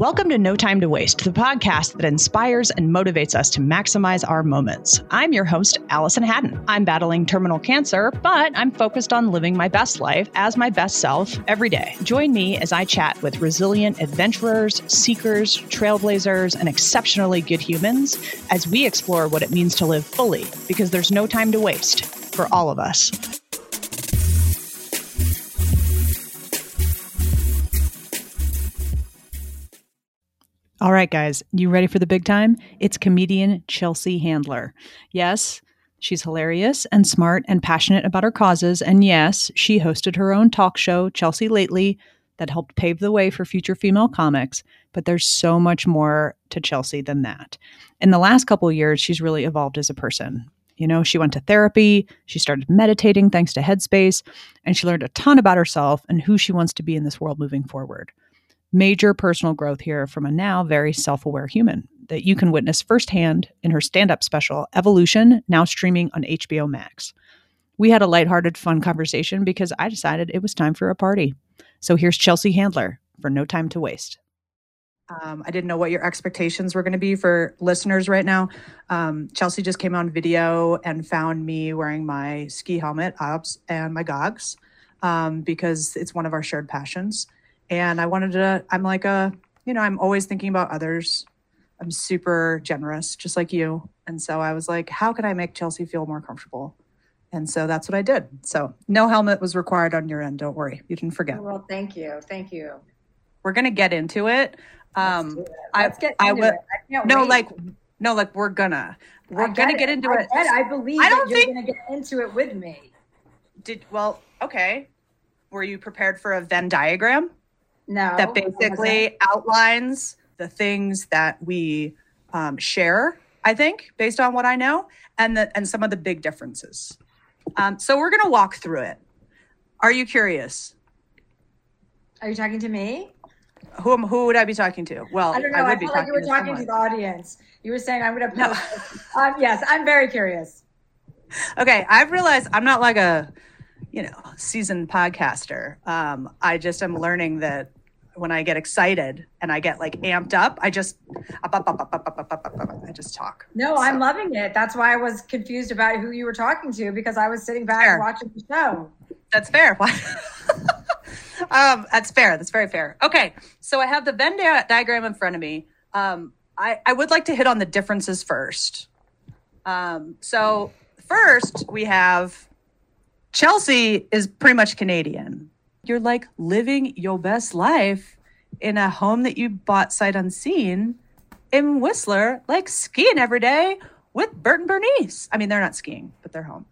Welcome to No Time to Waste, the podcast that inspires and motivates us to maximize our moments. I'm your host, Allison Haddon. I'm battling terminal cancer, but I'm focused on living my best life as my best self every day. Join me as I chat with resilient adventurers, seekers, trailblazers, and exceptionally good humans as we explore what it means to live fully, because there's no time to waste for all of us. All right, guys, you ready for the big time? It's comedian Chelsea Handler. Yes, she's hilarious and smart and passionate about her causes. And yes, she hosted her own talk show, Chelsea Lately, that helped pave the way for future female comics. But there's so much more to Chelsea than that. In the last couple years, she's really evolved as a person. You know, she went to therapy, she started meditating thanks to Headspace, and she learned a ton about herself and who she wants to be in this world moving forward major personal growth here from a now very self aware human that you can witness firsthand in her stand up special, Evolution, now streaming on HBO Max. We had a lighthearted, fun conversation because I decided it was time for a party. So here's Chelsea Handler for No Time to Waste. Um, I didn't know what your expectations were going to be for listeners right now. Um, Chelsea just came on video and found me wearing my ski helmet, ops, and my gogs um, because it's one of our shared passions and I wanted to, I'm like a, you know, I'm always thinking about others. I'm super generous, just like you. And so I was like, how can I make Chelsea feel more comfortable? And so that's what I did. So no helmet was required on your end. Don't worry. You didn't forget. Well, thank you. Thank you. We're going to get into it. Um, Let's, Let's get into I would, no, wait. like, no, like we're gonna, we're gonna get into I it. I believe I don't think, you're gonna get into it with me. Did, well, okay. Were you prepared for a Venn diagram? No. That basically outlines the things that we um, share, I think, based on what I know, and the, and some of the big differences. Um, so we're going to walk through it. Are you curious? Are you talking to me? Who, who would I be talking to? Well, I don't know. I, I felt like you were talking to the audience. You were saying I'm going to. No. um, yes, I'm very curious. Okay, I've realized I'm not like a, you know, seasoned podcaster. Um, I just am learning that when I get excited and I get like amped up, I just up, up, up, up, up, up, up, up, up, up I just talk. No, so. I'm loving it. That's why I was confused about who you were talking to because I was sitting back fair. watching the show. That's fair. um, that's fair. That's very fair. Okay, so I have the Venn diagram in front of me. Um, I, I would like to hit on the differences first. Um, so first we have Chelsea is pretty much Canadian you're like living your best life in a home that you bought sight unseen in Whistler, like skiing every day with Bert and Bernice. I mean, they're not skiing, but they're home.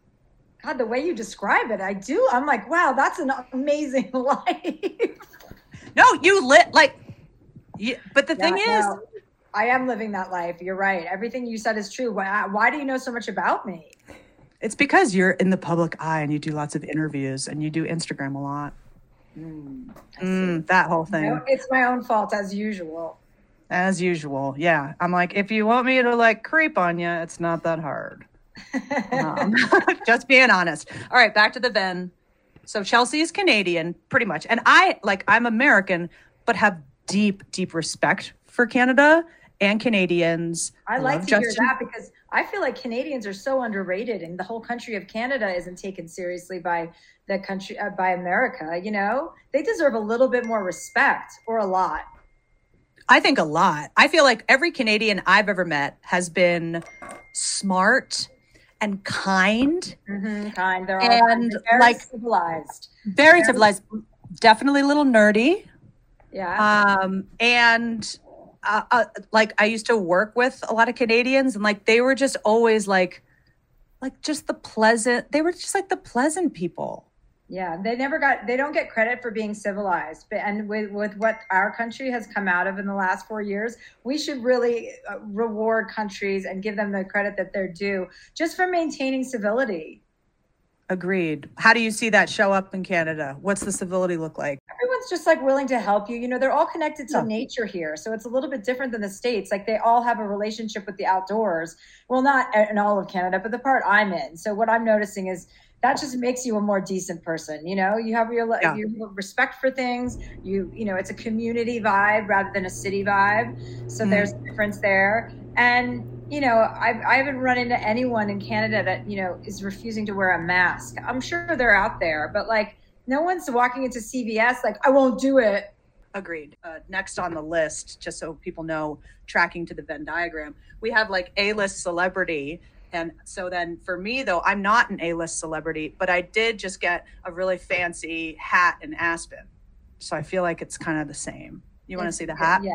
God, the way you describe it, I do. I'm like, wow, that's an amazing life. no, you lit like, you, but the yeah, thing is, no, I am living that life. You're right. Everything you said is true. Why, why do you know so much about me? It's because you're in the public eye and you do lots of interviews and you do Instagram a lot. Mm, mm, that whole thing. No, it's my own fault as usual. As usual, yeah. I'm like, if you want me to like creep on you, it's not that hard. um, just being honest. All right, back to the Venn. So Chelsea is Canadian, pretty much, and I like I'm American, but have deep, deep respect for Canada and Canadians. I, I like to Justin. hear that because I feel like Canadians are so underrated, and the whole country of Canada isn't taken seriously by the country uh, by America. You know, they deserve a little bit more respect, or a lot. I think a lot. I feel like every Canadian I've ever met has been smart and kind. Mm-hmm, kind. They're and very like civilized. Very, very civilized. Definitely a little nerdy. Yeah. Um, and uh, uh, like I used to work with a lot of Canadians, and like they were just always like, like just the pleasant. They were just like the pleasant people. Yeah, they never got. They don't get credit for being civilized. But and with with what our country has come out of in the last four years, we should really uh, reward countries and give them the credit that they're due, just for maintaining civility. Agreed. How do you see that show up in Canada? What's the civility look like? Everyone's just like willing to help you. You know, they're all connected to yeah. nature here. So it's a little bit different than the States. Like they all have a relationship with the outdoors. Well, not in all of Canada, but the part I'm in. So what I'm noticing is that just makes you a more decent person. You know, you have your, yeah. your respect for things. You, you know, it's a community vibe rather than a city vibe. So mm-hmm. there's a difference there. And, you know, I've, I haven't run into anyone in Canada that, you know, is refusing to wear a mask. I'm sure they're out there, but like, no one's walking into CVS like, I won't do it. Agreed. Uh, next on the list, just so people know, tracking to the Venn diagram, we have like A list celebrity and so then for me though, I'm not an A-list celebrity, but I did just get a really fancy hat in Aspen. So I feel like it's kind of the same. You want to see the hat? Yeah.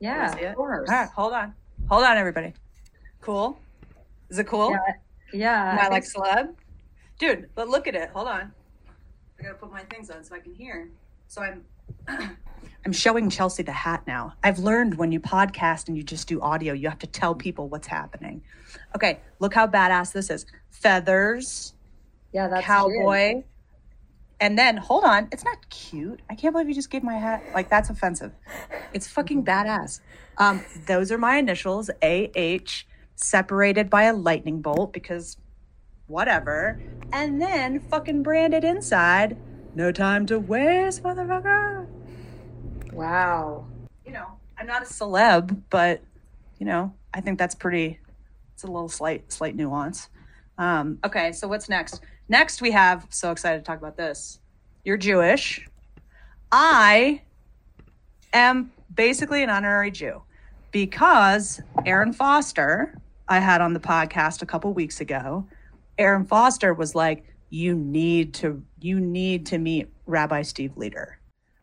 Yeah, of course. All right, hold on. Hold on everybody. Cool? Is it cool? Yeah. Yeah. I, I like celeb. Dude, but look at it. Hold on. I got to put my things on so I can hear. So I'm I'm showing Chelsea the hat now. I've learned when you podcast and you just do audio, you have to tell people what's happening. Okay, look how badass this is. Feathers. Yeah, that's cowboy. Cute. And then hold on, it's not cute. I can't believe you just gave my hat. Like that's offensive. It's fucking badass. Um, those are my initials, AH, separated by a lightning bolt because whatever. And then fucking branded inside. No time to waste, motherfucker. Wow. You know, I'm not a celeb, but you know, I think that's pretty. It's a little slight, slight nuance. Um, okay, so what's next? Next, we have. So excited to talk about this. You're Jewish. I am basically an honorary Jew because Erin Foster, I had on the podcast a couple weeks ago. Erin Foster was like, "You need to, you need to meet Rabbi Steve Leder."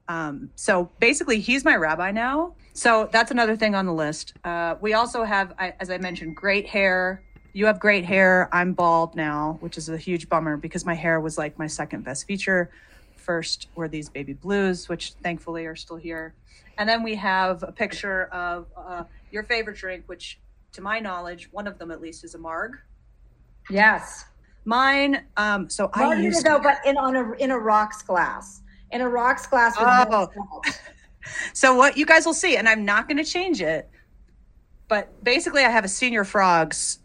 Um, so basically, he's my rabbi now. So that's another thing on the list. Uh, we also have, as I mentioned, great hair. You have great hair. I'm bald now, which is a huge bummer because my hair was like my second best feature. First were these baby blues, which thankfully are still here. And then we have a picture of uh, your favorite drink, which to my knowledge, one of them at least is a marg. Yes. Mine. Um, so I used to, but in on a in a rocks glass in a rocks glass with oh. so what you guys will see, and I'm not going to change it, but basically I have a Señor Frogs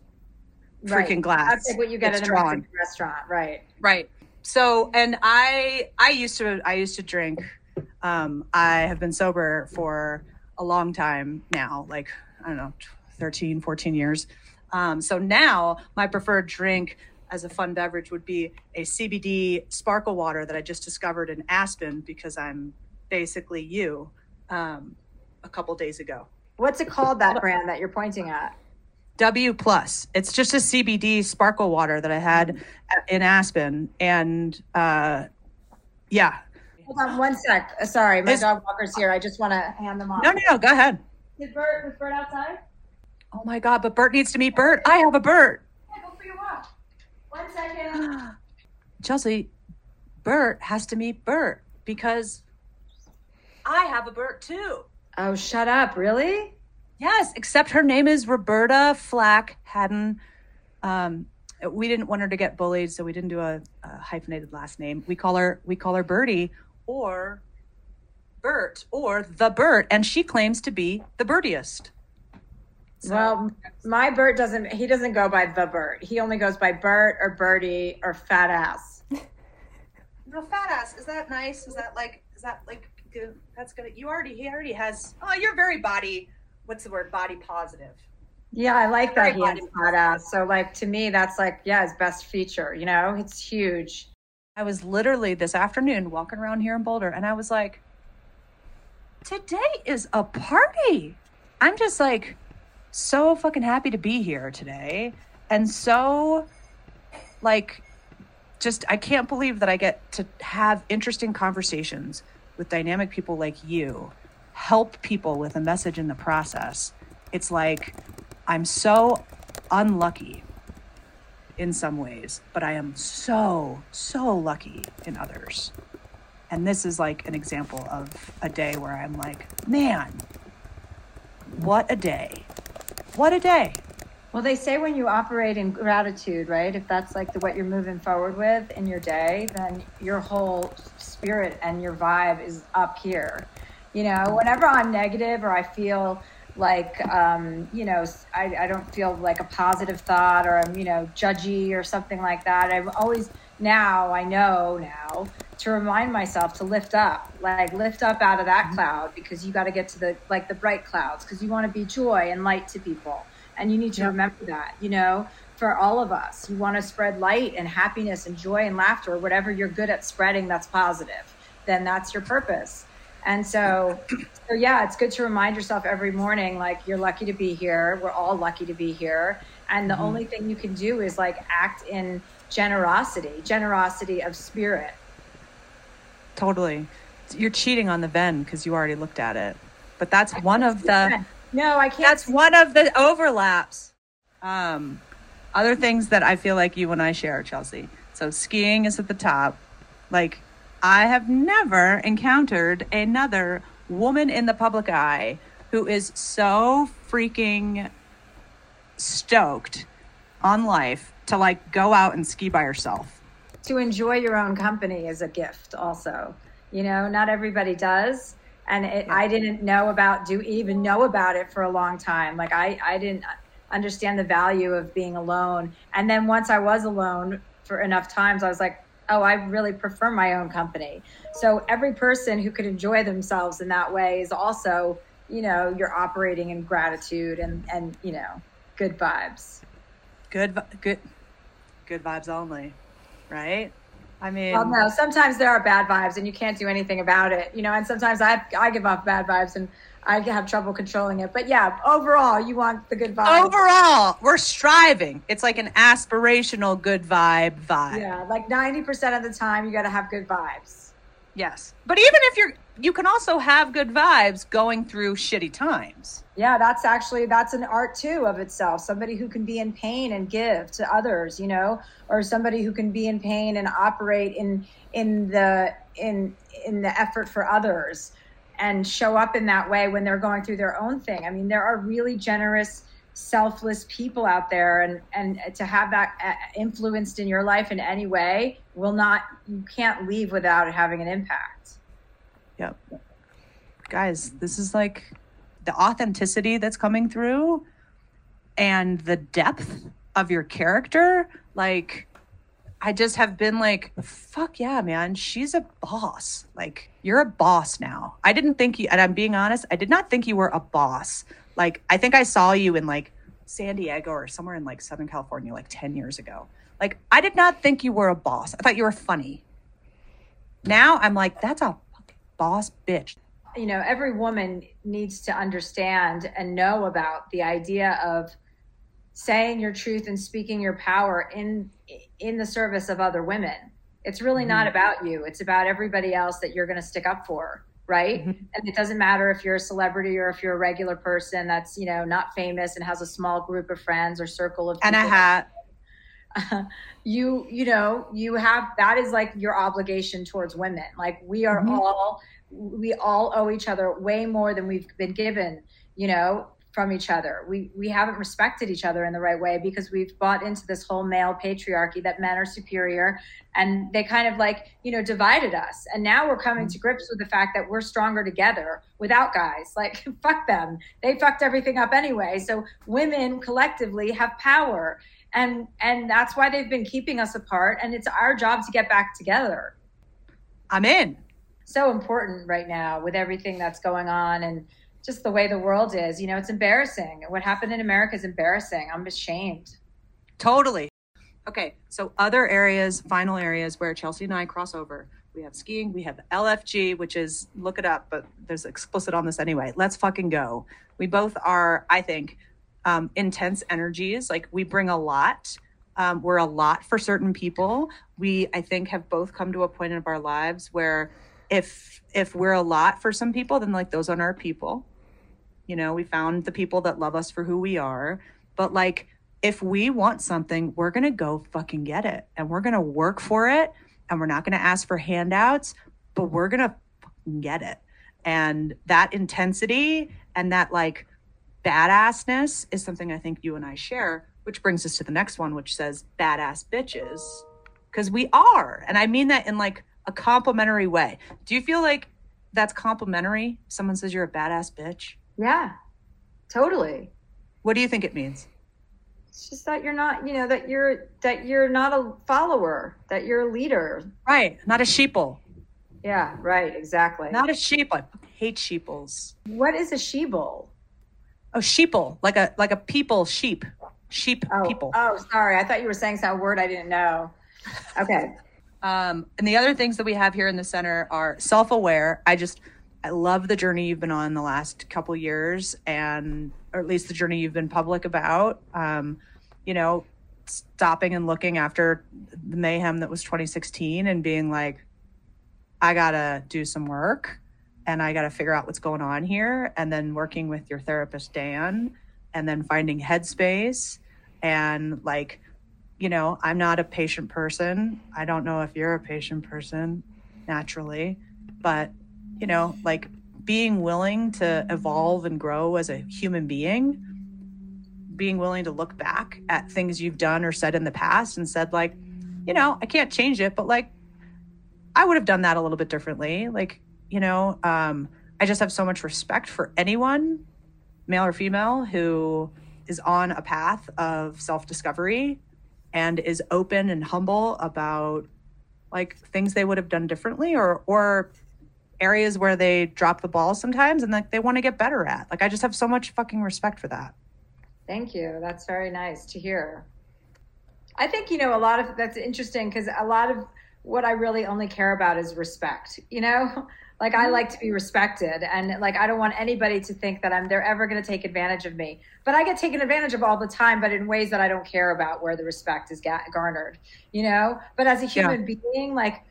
freaking right. glass. That's like what you get at a Mexican restaurant, right? Right. So, and I I used to I used to drink. Um, I have been sober for a long time now, like I don't know, 13, 14 years. Um, so now my preferred drink as a fun beverage would be a CBD sparkle water that I just discovered in Aspen because I'm basically you um, a couple days ago. What's it called, that brand that you're pointing at? W plus. It's just a CBD sparkle water that I had in Aspen, and uh, yeah. Hold on one sec. Uh, sorry, my dog walker's here. I just want to hand them off. No, no, no. Go ahead. Is Bert? Is Bert outside? Oh my God! But Bert needs to meet Bert. I have a Bert. Yeah, go for your walk. One second. Chelsea, Bert has to meet Bert because I have a Bert too. Oh, shut up. Really? Yes, except her name is Roberta Flack Haddon. Um, we didn't want her to get bullied, so we didn't do a, a hyphenated last name. We call her we call her Bertie or Bert or the Bert, and she claims to be the birdiest. So, well, my Bert doesn't. He doesn't go by the Bert. He only goes by Bert or Bertie or fat ass. no, fat ass. Is that nice? Is that like? Is that like? Good? That's good. You already. He already has. Oh, you're very body. What's the word? Body positive. Yeah, I like that he has fat ass. Uh, so, like to me, that's like yeah, his best feature. You know, it's huge. I was literally this afternoon walking around here in Boulder, and I was like, today is a party. I'm just like so fucking happy to be here today and so like just I can't believe that I get to have interesting conversations with dynamic people like you, help people with a message in the process. It's like I'm so unlucky in some ways, but I am so, so lucky in others. And this is like an example of a day where I'm like, man, what a day. What a day. Well, they say when you operate in gratitude, right? If that's like the, what you're moving forward with in your day, then your whole spirit and your vibe is up here. You know, whenever I'm negative or I feel like um, you know I, I don't feel like a positive thought or i'm you know judgy or something like that i've always now i know now to remind myself to lift up like lift up out of that cloud because you got to get to the like the bright clouds because you want to be joy and light to people and you need to remember that you know for all of us you want to spread light and happiness and joy and laughter or whatever you're good at spreading that's positive then that's your purpose and so, so yeah, it's good to remind yourself every morning, like you're lucky to be here. We're all lucky to be here. And the mm-hmm. only thing you can do is like act in generosity, generosity of spirit. Totally. You're cheating on the Venn because you already looked at it. But that's one of the No, I can't. That's one of the overlaps. Um other things that I feel like you and I share, Chelsea. So skiing is at the top. Like I have never encountered another woman in the public eye who is so freaking stoked on life to like go out and ski by herself. To enjoy your own company is a gift, also. You know, not everybody does. And it, I didn't know about, do even know about it for a long time. Like, I, I didn't understand the value of being alone. And then once I was alone for enough times, I was like, oh, I really prefer my own company. So every person who could enjoy themselves in that way is also, you know, you're operating in gratitude and and you know, good vibes. Good, good, good vibes only, right? I mean, well, no. Sometimes there are bad vibes, and you can't do anything about it, you know. And sometimes I I give off bad vibes, and I have trouble controlling it. But yeah, overall, you want the good vibe. Overall, we're striving. It's like an aspirational good vibe vibe. Yeah, like 90% of the time, you got to have good vibes. Yes. But even if you're, you can also have good vibes going through shitty times. Yeah, that's actually, that's an art too of itself. Somebody who can be in pain and give to others, you know, or somebody who can be in pain and operate in, in the, in, in the effort for others and show up in that way when they're going through their own thing. I mean, there are really generous, selfless people out there, and and to have that uh, influenced in your life in any way will not. You can't leave without having an impact. Yep, guys, this is like the authenticity that's coming through, and the depth of your character, like I just have been like, fuck yeah, man, she's a boss. Like, you're a boss now. I didn't think you, and I'm being honest, I did not think you were a boss. Like, I think I saw you in like San Diego or somewhere in like Southern California like 10 years ago. Like, I did not think you were a boss. I thought you were funny. Now I'm like, that's a boss bitch. You know, every woman needs to understand and know about the idea of saying your truth and speaking your power in in the service of other women. It's really mm-hmm. not about you. It's about everybody else that you're going to stick up for, right? Mm-hmm. And it doesn't matter if you're a celebrity or if you're a regular person that's, you know, not famous and has a small group of friends or circle of and a hat. you, you know, you have that is like your obligation towards women. Like we are mm-hmm. all we all owe each other way more than we've been given, you know, from each other. We we haven't respected each other in the right way because we've bought into this whole male patriarchy that men are superior and they kind of like, you know, divided us. And now we're coming to grips with the fact that we're stronger together without guys. Like fuck them. They fucked everything up anyway. So women collectively have power. And and that's why they've been keeping us apart and it's our job to get back together. I'm in. So important right now with everything that's going on and just the way the world is. You know, it's embarrassing. What happened in America is embarrassing. I'm ashamed. Totally. Okay, so other areas, final areas where Chelsea and I cross over. We have skiing, we have LFG, which is look it up, but there's explicit on this anyway. Let's fucking go. We both are, I think, um, intense energies. Like we bring a lot. Um, we're a lot for certain people. We, I think, have both come to a point in our lives where if if we're a lot for some people, then like those aren't our people. You know, we found the people that love us for who we are. But like, if we want something, we're going to go fucking get it and we're going to work for it and we're not going to ask for handouts, but we're going to get it. And that intensity and that like badassness is something I think you and I share, which brings us to the next one, which says badass bitches. Because we are. And I mean that in like a complimentary way. Do you feel like that's complimentary? Someone says you're a badass bitch? Yeah, Totally. What do you think it means? It's just that you're not, you know, that you're that you're not a follower, that you're a leader. Right. Not a sheeple. Yeah, right, exactly. Not a sheep. I hate sheeples. what is a sheeple? Oh, sheeple. Like a like a people sheep. Sheep Oh, people. oh, sorry. I thought you were saying some word I didn't know. Okay. Um, and the other things that we have here in the center are self-aware. I just I love the journey you've been on the last couple years, and or at least the journey you've been public about. Um, you know, stopping and looking after the mayhem that was 2016 and being like, I gotta do some work, and I gotta figure out what's going on here, and then working with your therapist Dan, and then finding headspace, and like you know, I'm not a patient person. I don't know if you're a patient person naturally, but, you know, like being willing to evolve and grow as a human being, being willing to look back at things you've done or said in the past and said, like, you know, I can't change it, but like, I would have done that a little bit differently. Like, you know, um, I just have so much respect for anyone, male or female, who is on a path of self discovery and is open and humble about like things they would have done differently or or areas where they drop the ball sometimes and like they want to get better at. Like I just have so much fucking respect for that. Thank you. That's very nice to hear. I think, you know, a lot of that's interesting because a lot of what I really only care about is respect, you know? Like I mm-hmm. like to be respected and like I don't want anybody to think that I'm they're ever going to take advantage of me. But I get taken advantage of all the time but in ways that I don't care about where the respect is ga- garnered, you know? But as a human being like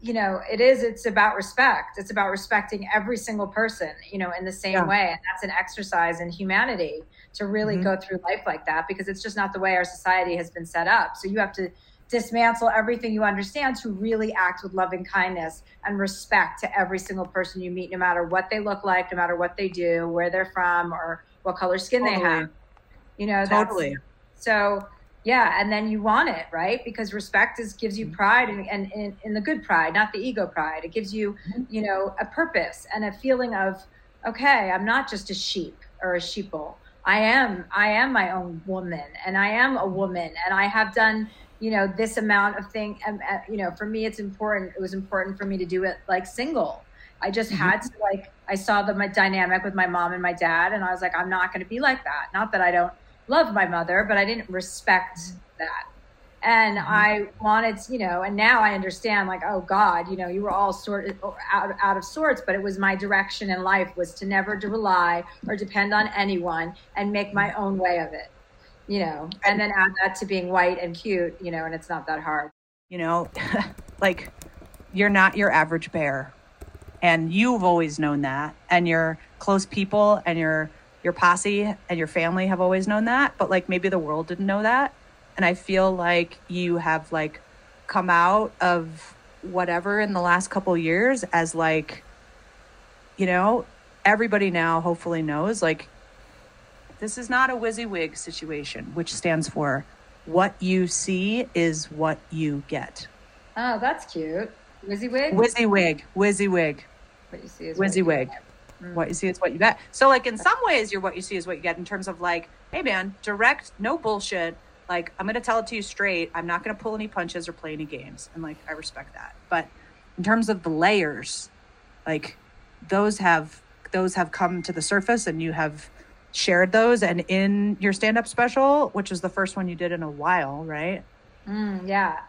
you know, it is it's about respect. It's about respecting every single person, you know, in the same Yeah. way and that's an exercise in humanity to really Mhm. go through life like that because it's just not the way our society has been set up. So you have to dismantle everything you understand to really act with loving kindness and respect to every single person you meet, no matter what they look like, no matter what they do, where they're from, or what color skin they have. You know, that's Totally. so yeah, and then you want it, right? Because respect is gives Mm-hmm. you pride and and in, the good pride, not the ego pride. It gives you, Mm-hmm. you know, a purpose and a feeling of, okay, I'm not just a sheep or a sheeple. I am I am my own woman and I am a woman and I have done, you know, this amount of thing and uh, you know, for me it's important it was important for me to do it like single. I just Mhm. had to like I saw the my dynamic with my mom and my dad and I was like I'm not going to be like that. Not that I don't love my mother, but I didn't respect that. And Mhm. I wanted, you know, and now I understand, like, oh God, you know, you were all sort of out, out of sorts, but it was my direction in life was to never to rely or depend on anyone and make my own way of it, you know, and then add that to being white and cute, you know, and it's not that hard. You know, like you're not your average bear. And you've always known that. And your close people and your your posse and your family have always known that, but like maybe the world didn't know that. And I feel like you have like come out of whatever in the last couple years as like you know, everybody now hopefully knows like this is not a WYSIWYG situation, which stands for what you see is what you get. Oh, that's cute. WYSIWYG? WYSIWYG, WYSIWYG, what you see is what get. What you see is what you get. So, like, in some ways, you're what you see is what you get in terms of, like, hey, man, direct, no bullshit. Like, I'm going to tell it to you straight. I'm not going to pull any punches or play any games. And, like, I respect that. But in terms of the layers, like, those have those have come to the surface and you have shared those and in your stand-up special which is the first one you did in a while right Mm, yeah.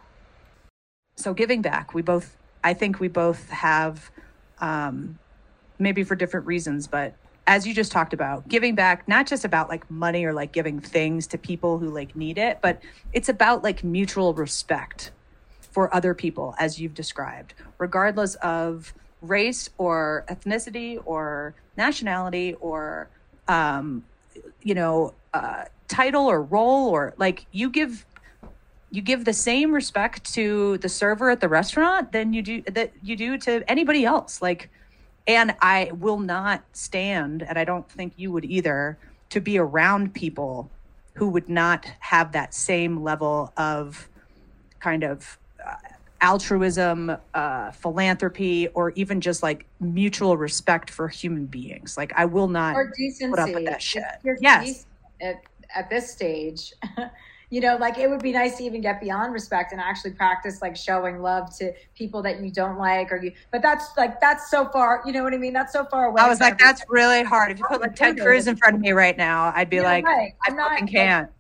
so giving back we both i think we both have um maybe for different reasons but as you just talked about giving back not just about like money or like giving things to people who like need it but it's about like mutual respect for other people as you've described regardless of race or ethnicity or nationality or um you know uh title or role or like you give you give the same respect to the server at the restaurant than you do that you do to anybody else. Like and i will not stand and i don't think you would either to be around people who would not have that same level of kind of uh, altruism, uh, philanthropy, or even just like mutual respect for human beings. Like I will not or decency. put up with that shit. Yes. At, at this stage, you know, like it would be nice to even get beyond respect and actually practice like showing love to people that you don't like or you. But that's like that's so far. You know what I mean? That's so far away. I was like, that's really hard. If you put like Ted. Cruz in front of me right now, I'd be Yeah, like, right. I I'm not fucking can't.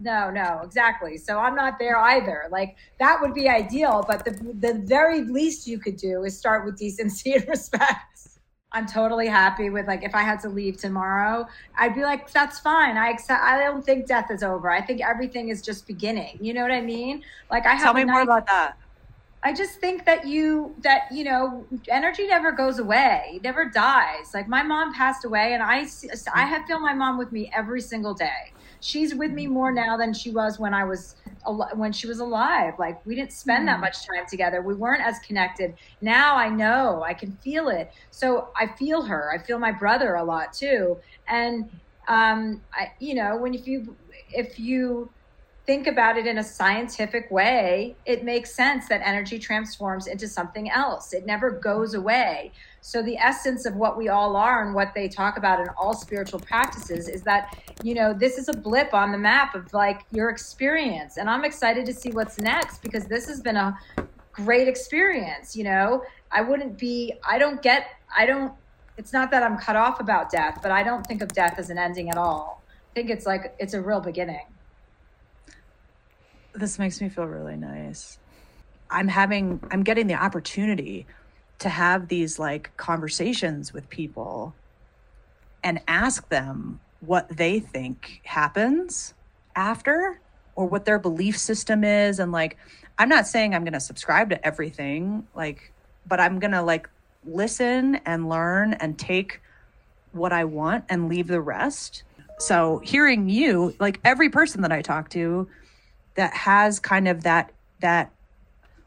No, no, exactly. So I'm not there either. Like that would be ideal, but the the very least you could do is start with decency and respect. I'm totally happy with like if I had to leave tomorrow, I'd be like, that's fine. I accept. I don't think death is over. I think everything is just beginning. You know what I mean? Like I have. Tell me more about that. I just think that you that you know energy never goes away, never dies. Like my mom passed away, and I I have feel my mom with me every single day. She's with me more now than she was when I was when she was alive. Like we didn't spend that Mhm. much time together. We weren't as connected. Now I know I can feel it. So I feel her. I feel my brother a lot too. And um, I you know when if you if you think about it in a scientific way, it makes sense that energy transforms into something else. It never goes away. So the essence of what we all are and what they talk about in all spiritual practices is that, you know, this is a blip on the map of like your experience. And I'm excited to see what's next because this has been a great experience, you know. I wouldn't be I don't get I don't it's not that I'm cut off about death, but I don't think of death as an ending at all. I think it's like it's a real beginning. This makes me feel really nice. I'm having, I'm getting the opportunity to have these like conversations with people and ask them what they think happens after or what their belief system is. And like, I'm not saying I'm going to subscribe to everything, like, but I'm going to like listen and learn and take what I want and leave the rest. So hearing you, like every person that I talk to that has kind of that that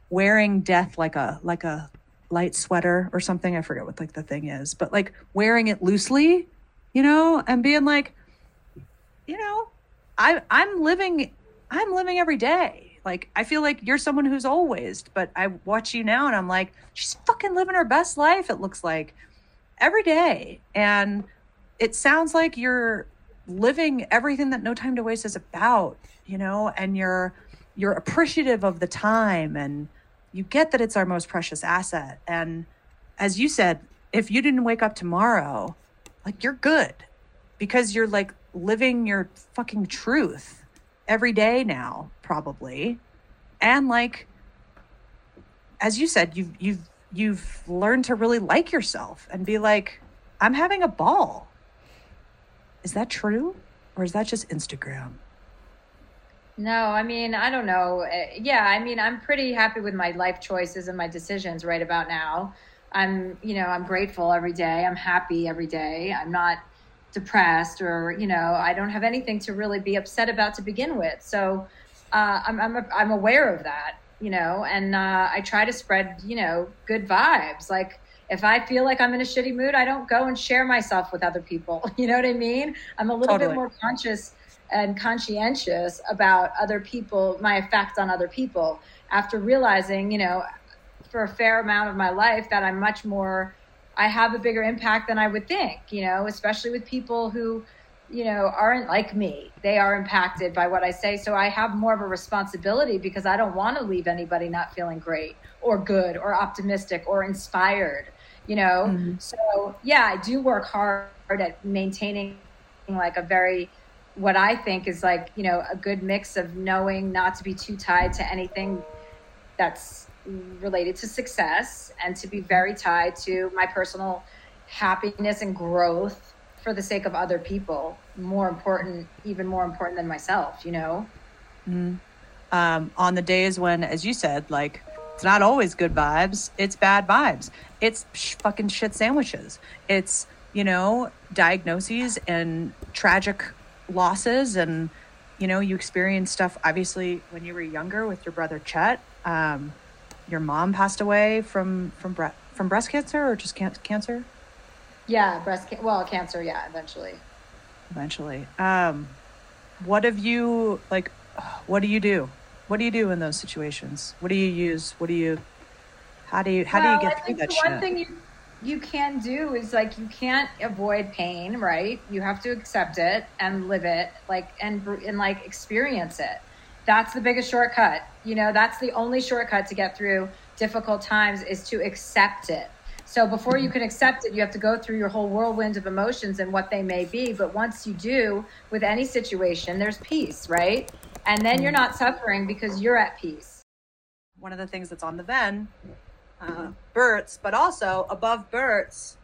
wearing death like a like a light sweater or something, I forget what like the thing is, but like wearing it loosely, you know, and being like, you know, I I'm living I'm living every day. Like I feel like you're someone who's always, but I watch you now and I'm like, she's fucking living her best life, it looks like every day. And it sounds like you're living everything that No Time to Waste is about, you know, and you're you're appreciative of the time and you get that it's our most precious asset. And as you said, if you didn't wake up tomorrow, like you're good because you're like living your fucking truth every day now, probably. And like as you said, you've you've you've learned to really like yourself and be like, I'm having a ball. Is that true? Or is that just Instagram? No, I mean, I don't know. Uh, Yeah, I mean, I'm pretty happy with my life choices and my decisions right about now. I'm, you know, I'm grateful every day. I'm happy every day. I'm not depressed or, you know, I don't have anything to really be upset about to begin with. So uh, I'm, I'm, I'm aware of that, you know, and uh, I try to spread, you know, good vibes. Like, if I feel like I'm in a shitty mood, I don't go and share myself with other people. You know what I mean? I'm a little Totally. bit more conscious and conscientious about other people, my effect on other people after realizing, you know, for a fair amount of my life that I'm much more, I have a bigger impact than I would think, you know, especially with people who, you know, aren't like me. They are impacted by what I say. So I have more of a responsibility because I don't want to leave anybody not feeling great or good or optimistic or inspired, you know? Mhm. So yeah, I do work hard at maintaining like a very, what I think is like, you know, a good mix of knowing not to be too tied to anything that's related to success and to be very tied to my personal happiness and growth for the sake of other people. More important, even more important than myself, you know? um, on the days when, as you said, like it's not always good vibes. It's bad vibes. It's sh- fucking shit sandwiches. It's you know diagnoses and tragic losses, and you know you experience stuff. Obviously, when you were younger with your brother Chet, um, your mom passed away from from bre- from breast cancer or just can- cancer. Yeah, breast can- well, cancer, yeah, eventually. Eventually, um, what have you like? What do you do? What do you do in those situations? What do you use? What do you? How do you? How well, do you get I through think that the shit? one thing you you can do is like you can't avoid pain, right? You have to accept it and live it, like and and like experience it. That's the biggest shortcut. You know, that's the only shortcut to get through difficult times is to accept it. So before you can accept it, you have to go through your whole whirlwind of emotions and what they may be. But once you do, with any situation, there's peace, right? And then you're not suffering because you're at peace. one of the things that's on the Venn, uh, Bert's, but also above Bert's,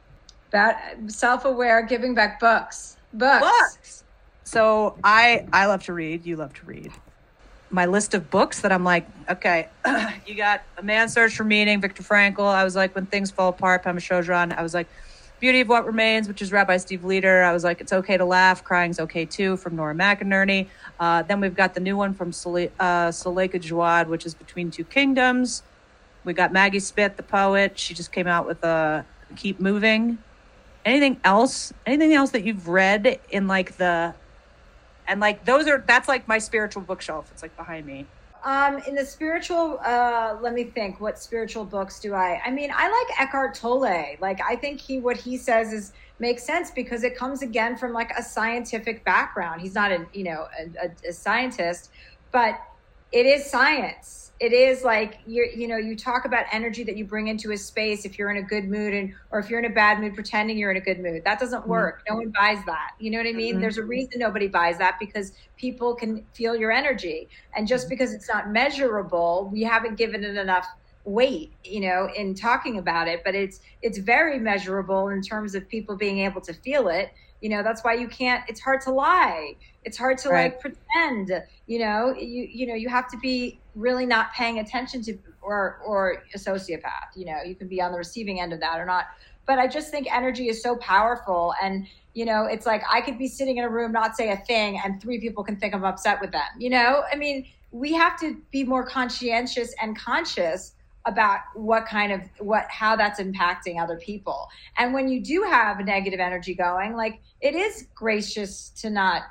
That self-aware, giving back books, books. books. So I I love to read. You love to read. My list of books that I'm like, okay, you got A Man's Search for Meaning, Viktor Frankl. I was like, When Things Fall Apart, Pema Chodron. I was like, Beauty of What Remains, which is Rabbi Steve Leder. I was like, It's Okay to Laugh, Crying's Okay Too, from Nora McInerney. Uh, then we've got the new one from Sule- uh, Jaouad, which is Between Two Kingdoms. We got Maggie Smith, the poet. She just came out with a Keep Moving. Anything else? Anything else that you've read in like the and like those are that's like my spiritual bookshelf. It's like behind me. Um, in the spiritual, uh, let me think. What spiritual books do I? I mean, I like Eckhart Tolle. Like, I think he what he says is makes sense because it comes again from like a scientific background. He's not a you know a, a, a scientist, but it is science. It is like you you know you talk about energy that you bring into a space if you're in a good mood and or if you're in a bad mood pretending you're in a good mood. That doesn't work. No one buys that. You know what I mean? Mhm. There's a reason nobody buys that because people can feel your energy. And just because it's not measurable, we haven't given it enough weight, you know, in talking about it, but it's it's very measurable in terms of people being able to feel it. You know, that's why you can't it's hard to lie. It's hard to Right. like pretend, you know, you you know, you have to be really not paying attention to or or a sociopath, you know, you can be on the receiving end of that or not. But I just think energy is so powerful and you know, it's like I could be sitting in a room, not say a thing, and three people can think I'm upset with them. You know, I mean, we have to be more conscientious and conscious about what kind of what how that's impacting other people. And when you do have negative energy going, like it is gracious to not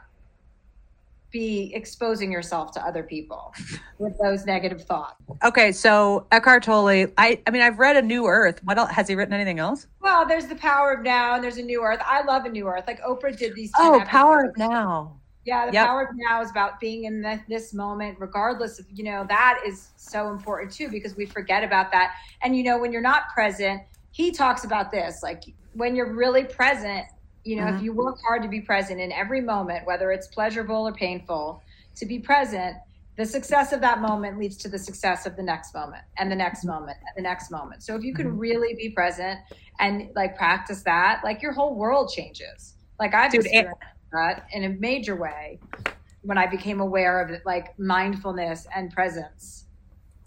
be exposing yourself to other people with those negative thoughts. Okay, so Eckhart Tolle. I I mean I've read A New Earth. What else has he written? Anything else? Well, there's the power of now, and there's a new earth. I love a new earth. Like Oprah did these. 10 Oh, Power of. Now. Yeah, the Yep. power of now is about being in the, this moment, regardless of, you know, that is so important too, because we forget about that. And, you know, when you're not present, he talks about this like when you're really present, you know, if Mhm. you work hard to be present in every moment, whether it's pleasurable or painful, to be present, the success of that moment leads to the success of the next moment and the next moment and the next moment. So if you can Mhm. really be present and like practice that, like your whole world changes. Like I've Dude, experienced that in a major way when I became aware of it, like mindfulness and presence.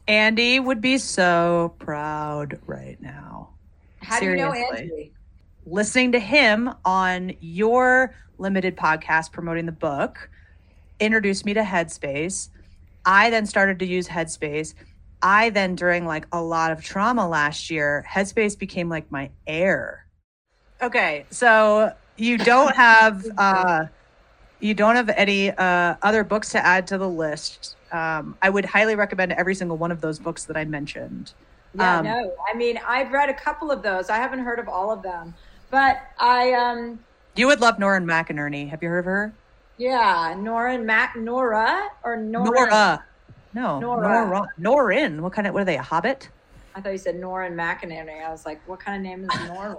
Andy would be so proud right now. How do you know Seriously. Andy? listening to him on your limited podcast promoting the book introduced me to Headspace. I then started to use Headspace. I then, during like a lot of trauma last year, Headspace became like my air. Okay, so you don't have uh, you don't have any uh, other books to add to the list. Um, I would highly recommend every single one of those books that I mentioned. Yeah, Um, no. I mean, I've read a couple of those. I haven't heard of all of them, but I um You would love Nora McInerney. Have you heard of her? yeah, Nora Mac Nora or Nora. Nora. No, Nora. Nora. Norin. What kind of? What are they? A hobbit? I thought you said Nora and McInerney. I was like, what kind of name is Nora?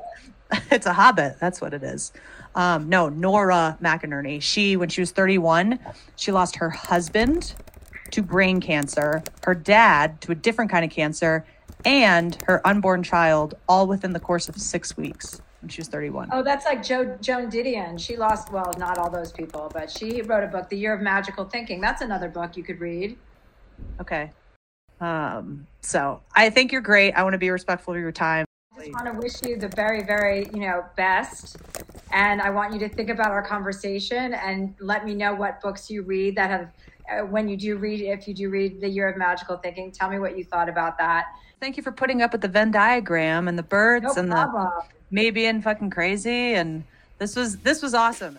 it's a hobbit. That's what it is. Um, no, Nora McInerney. She, when she was 31, she lost her husband to brain cancer, her dad to a different kind of cancer, and her unborn child, all within the course of six weeks. When she was 31. oh, that's like jo- Joan Didion. She lost well, not all those people, but she wrote a book, The Year of Magical Thinking. That's another book you could read. Okay. Um, so I think you're great. I want to be respectful of your time. I just want to wish you the very, very, you know, best. And I want you to think about our conversation and let me know what books you read that have, uh, when you do read, if you do read The Year of Magical Thinking, tell me what you thought about that. Thank you for putting up with the Venn diagram and the birds No and the problem. me being fucking crazy. And this was this was awesome.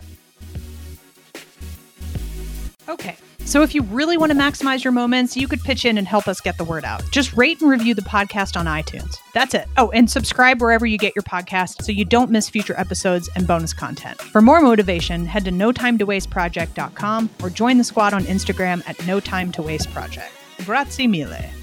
Okay, So if you really want to maximize your moments, you could pitch in and help us get the word out. Just rate and review the podcast on iTunes. That's it. Oh, and subscribe wherever you get your podcast so you don't miss future episodes and bonus content. For more motivation, head to notimetowasteproject.com or join the squad on Instagram at no time to. Grazie mille.